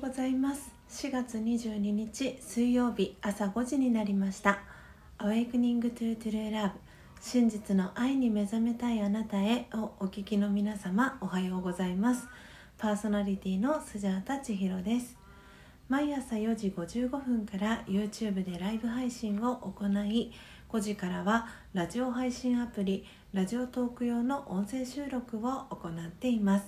うございます。4月22日水曜日朝5時になりました「Awakening to True Love 真実の愛に目覚めたいあなたへ」をお聞きの皆様おはようございます。パーソナリティのスジャータ千尋です。毎朝4時55分から YouTube でライブ配信を行い5時からはラジオ配信アプリラジオトーク用の音声収録を行っています。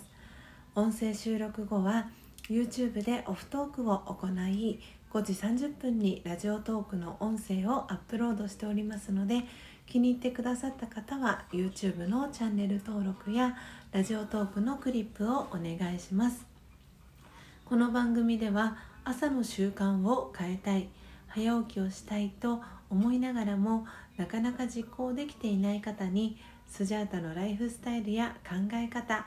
音声収録後は YouTube でオフトークを行い5時30分にラジオトークの音声をアップロードしておりますので気に入ってくださった方は YouTube のチャンネル登録やラジオトークのクリップをお願いします。この番組では朝の習慣を変えたい早起きをしたいと思いながらもなかなか実行できていない方にスジャータのライフスタイルや考え方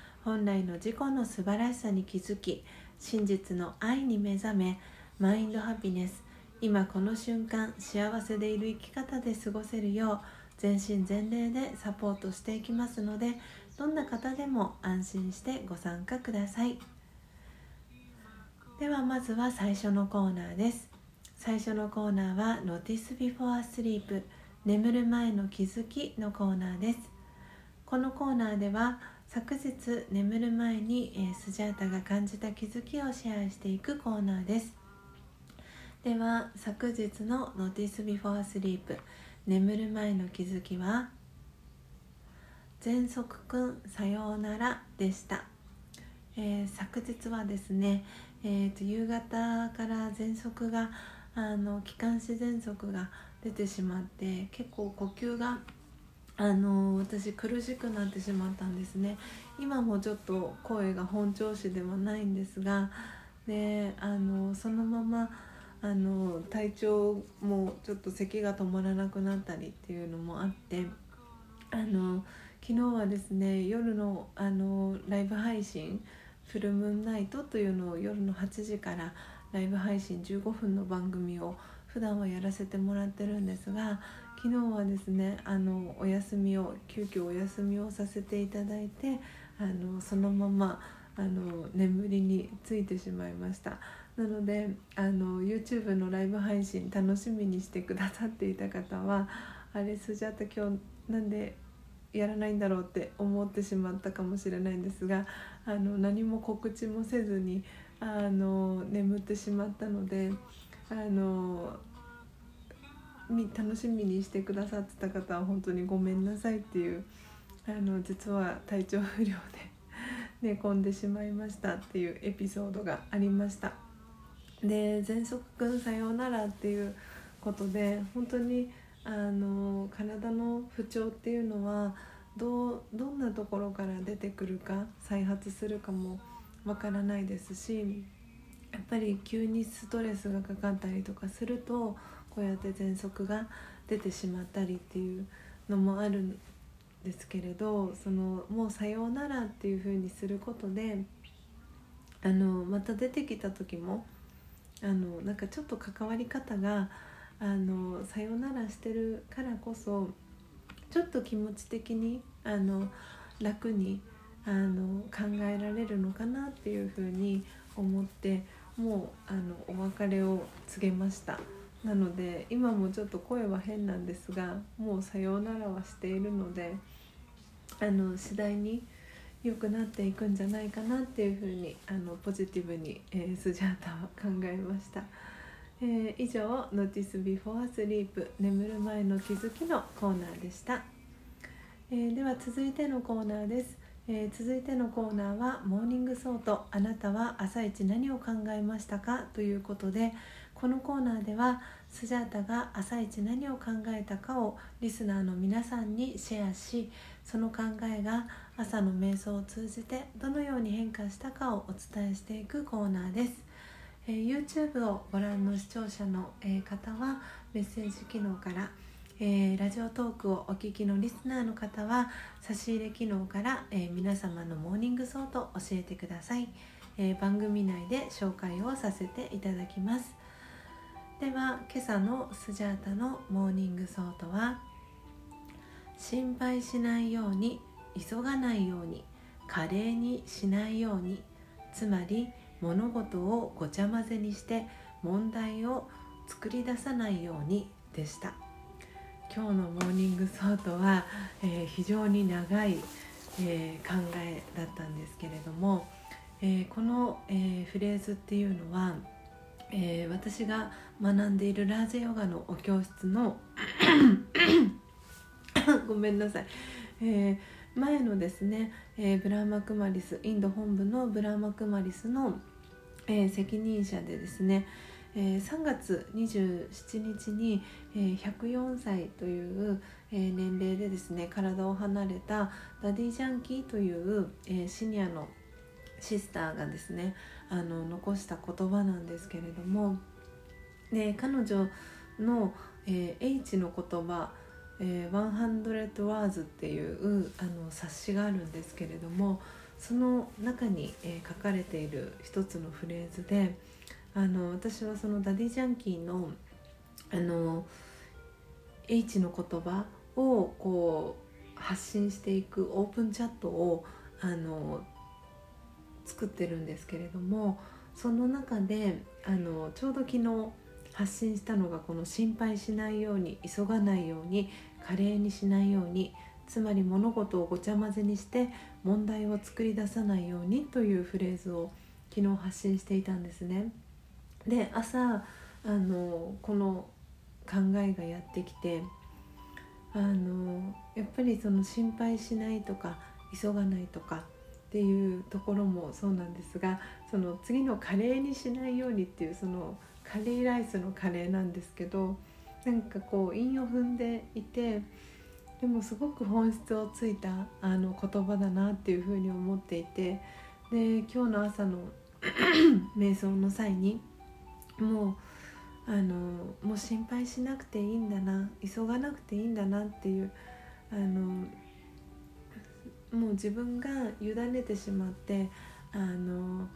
本来の自己の素晴らしさに気づき真実の愛に目覚めマインドハピネス今この瞬間幸せでいる生き方で過ごせるよう全身全霊でサポートしていきますのでどんな方でも安心してご参加ください。ではまずは最初のコーナーです。最初のコーナーは「Notice Before Sleep 眠る前の気づき」のコーナーです。このコーナーでは昨日眠る前に、えー、スジャータが感じた気づきをシェアしていくコーナーです。では昨日の Notice Before Sleep 眠る前の気づきは全速くんさようならでした、えー、昨日はですね、えーと、夕方から喘息があの気管支喘息が出てしまって結構呼吸があの私苦しくなってしまったんですね。今もちょっと声が本調子ではないんですがであのそのままあの体調もちょっと咳が止まらなくなったりっていうのもあってあの昨日はですね夜のあのライブ配信「フルムーンナイト」というのを夜の8時からライブ配信15分の番組を普段はやらせてもらってるんですが昨日はですねあのお休みを急遽お休みをさせていただいてあのそのままあの眠りについてしまいました。なのであの YouTube のライブ配信楽しみにしてくださっていた方はあれスジャータ今日なんでやらないんだろうって思ってしまったかもしれないんですがあの何も告知もせずにあの眠ってしまったのであの楽しみにしてくださってた方は本当にごめんなさいっていうあの実は体調不良で 寝込んでしまいましたっていうエピソードがありました。で「喘息くんさようなら」っていうことで本当にあの体の不調っていうのはどうどんなところから出てくるか再発するかもわからないですしやっぱり急にストレスがかかったりとかするとこうやって喘息が出てしまったりっていうのもあるんですけれどそのもう「さようなら」っていう風にすることであのまた出てきた時もあのなんかちょっと関わり方があのさようならしてるからこそちょっと気持ち的にあの楽にあの考えられるのかなっていうふうに思ってもうあのお別れを告げました。なので今もちょっと声は変なんですがもうさようならはしているのであの次第に良くなっていくんじゃないかなっていうふうにあのポジティブに、えー、スジャータは考えました、えー、以上「Notice Before Sleep 眠る前の気づき」のコーナーでした、えー、では続いてのコーナーです。えー、続いてのコーナーは「 Morning Thought あなたは朝一何を考えましたか?」ということでこのコーナーではスジャータが朝一何を考えたかをリスナーの皆さんにシェアしその考えが朝の瞑想を通じてどのように変化したかをお伝えしていくコーナーです、えー、YouTube をご覧の視聴者の、えー、方はメッセージ機能から「えー、ラジオトークをお聞きのリスナーの方は差し入れ機能から、えー、皆様の Morning Thought 教えてください、えー、番組内で紹介をさせていただきますでは今朝のスジャータの Morning Thought は心配しないように急がないようにカレーにしないようにつまり物事をごちゃ混ぜにして問題を作り出さないようにでした。今日の Morning Thought は、えー、非常に長い、えー、考えだったんですけれども、えー、この、えフレーズっていうのは、え私が学んでいるラージェヨガのお教室の ごめんなさい、え前のですね、えブラーマクマリスインド本部のブラーマクマリスの、え責任者でですね、えー、3月27日に、えー、104歳という、えー、年齢でですね体を離れたダディ・ジャンキーという、えー、シニアのシスターがですねあの残した言葉なんですけれどもで彼女の、えー、H の言葉えー、100 Words っていうあの冊子があるんですけれどもその中に、えー、書かれている一つのフレーズであの私はそのダディジャンキーのあの H の言葉をこう発信していくオープンチャットをあの作ってるんですけれどもその中であのちょうど昨日発信したのがこの心配しないように急がないように華麗にしないようにつまり物事をごちゃ混ぜにして問題を作り出さないようにというフレーズを昨日発信していたんですね。で朝あのこの考えがやってきてあのやっぱりその心配しないとか急がないとかっていうところもそうなんですがその次のカレーにしないようにっていうそのカレーライスのカレーなんですけどなんかこう韻を踏んでいてでもすごく本質をついたあの言葉だなっていうふうに思っていてで今日の朝の 瞑想の際にもうあのもう心配しなくていいんだな急がなくていいんだなっていうあのもう自分が委ねてしまってあの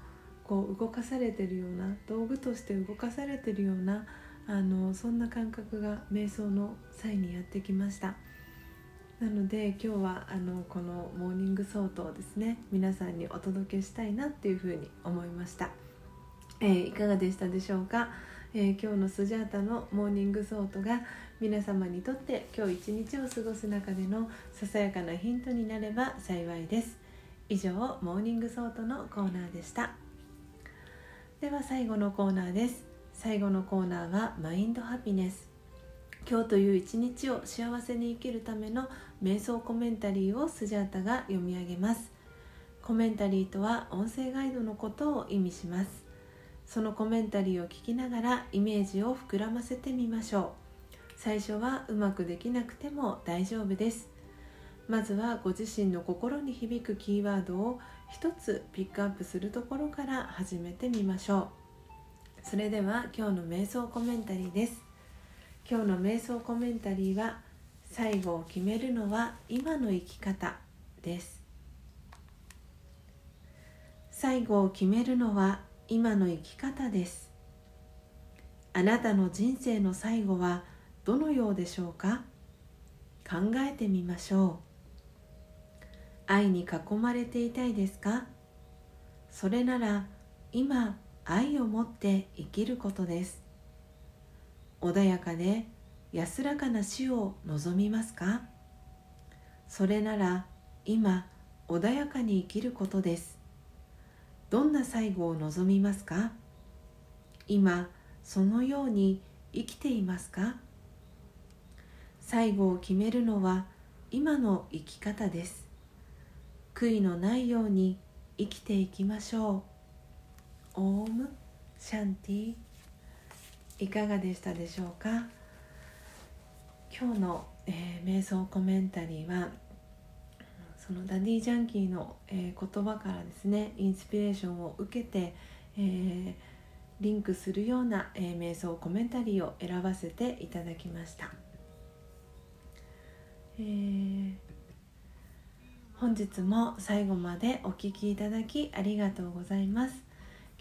こう動かされてるような道具として動かされてるようなあのそんな感覚が瞑想の際にやってきましたなので今日はあのこの Morning Thought をですね皆さんにお届けしたいなっていうふうに思いました。えー、いかがでしたでしょうか、えー、今日のスジャータの Morning Thought が皆様にとって今日一日を過ごす中でのささやかなヒントになれば幸いです。以上 Morning Thought のコーナーでした。では最後のコーナーです。最後のコーナーはマインドハピネス。今日という一日を幸せに生きるための瞑想コメンタリーをスジャータが読み上げます。コメンタリーとは音声ガイドのことを意味します。そのコメンタリーを聞きながらイメージを膨らませてみましょう。最初はうまくできなくても大丈夫です。まずはご自身の心に響くキーワードを一つピックアップするところから始めてみましょう。それでは今日の瞑想コメンタリーです。今日の瞑想コメンタリーは最後を決めるのは今の生き方です。最後を決めるのは今の生き方です。あなたの人生の最後はどのようでしょうか？考えてみましょう。愛に囲まれていたいですか？それなら今愛を持って生きることです。穏やかで安らかな死を望みますか？それなら今穏やかに生きることです。どんな最後を望みますか？今そのように生きていますか？最後を決めるのは今の生き方です。悔いのないように生きていきましょう。オームシャンティ。いかがでしたでしょうか？今日の、えー、瞑想コメンタリーはそのダディ・ジャンキーの、えー、言葉からですねインスピレーションを受けて、えー、リンクするような、えー、瞑想コメンタリーを選ばせていただきました、えー、本日も最後までお聴きいただきありがとうございます。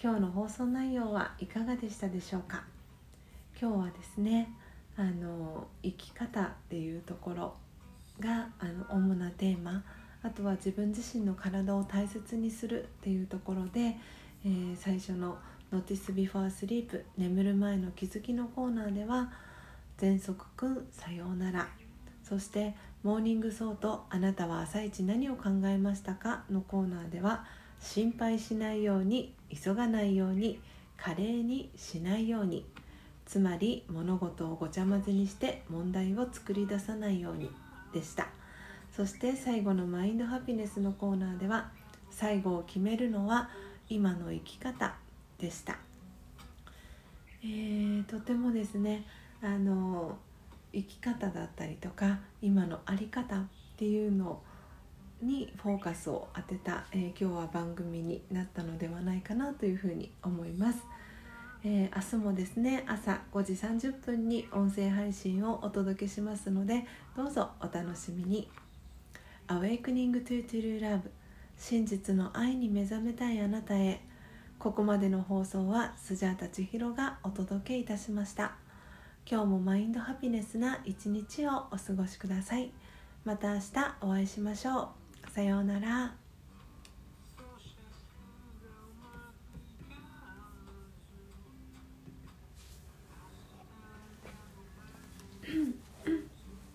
今日の放送内容はいかがでしたでしょうか？今日はですねあの生き方っていうところがあの主なテーマあとは自分自身の体を大切にするっていうところで、えー、最初の「Notice Before Sleep 眠る前の気づき」のコーナーでは「喘息くんさようなら」そして「Morning Thought あなたは朝一何を考えましたか?」のコーナーでは「心配しないように急がないように華麗にしないように」つまり物事をごちゃ混ぜにして問題を作り出さないようにでした。そして最後のマインドハピネスのコーナーでは最後を決めるのは今の生き方でした、えー、とてもですねあの生き方だったりとか今の在り方っていうのにフォーカスを当てた、えー、今日は番組になったのではないかなというふうに思います。えー、明日もですね朝5時30分に音声配信をお届けしますのでどうぞお楽しみに Awakening to True Love 真実の愛に目覚めたいあなたへここまでの放送はスジャータ千尋がお届けいたしました。今日もマインドハピネスな一日をお過ごしください。また明日お会いしましょう。さようなら。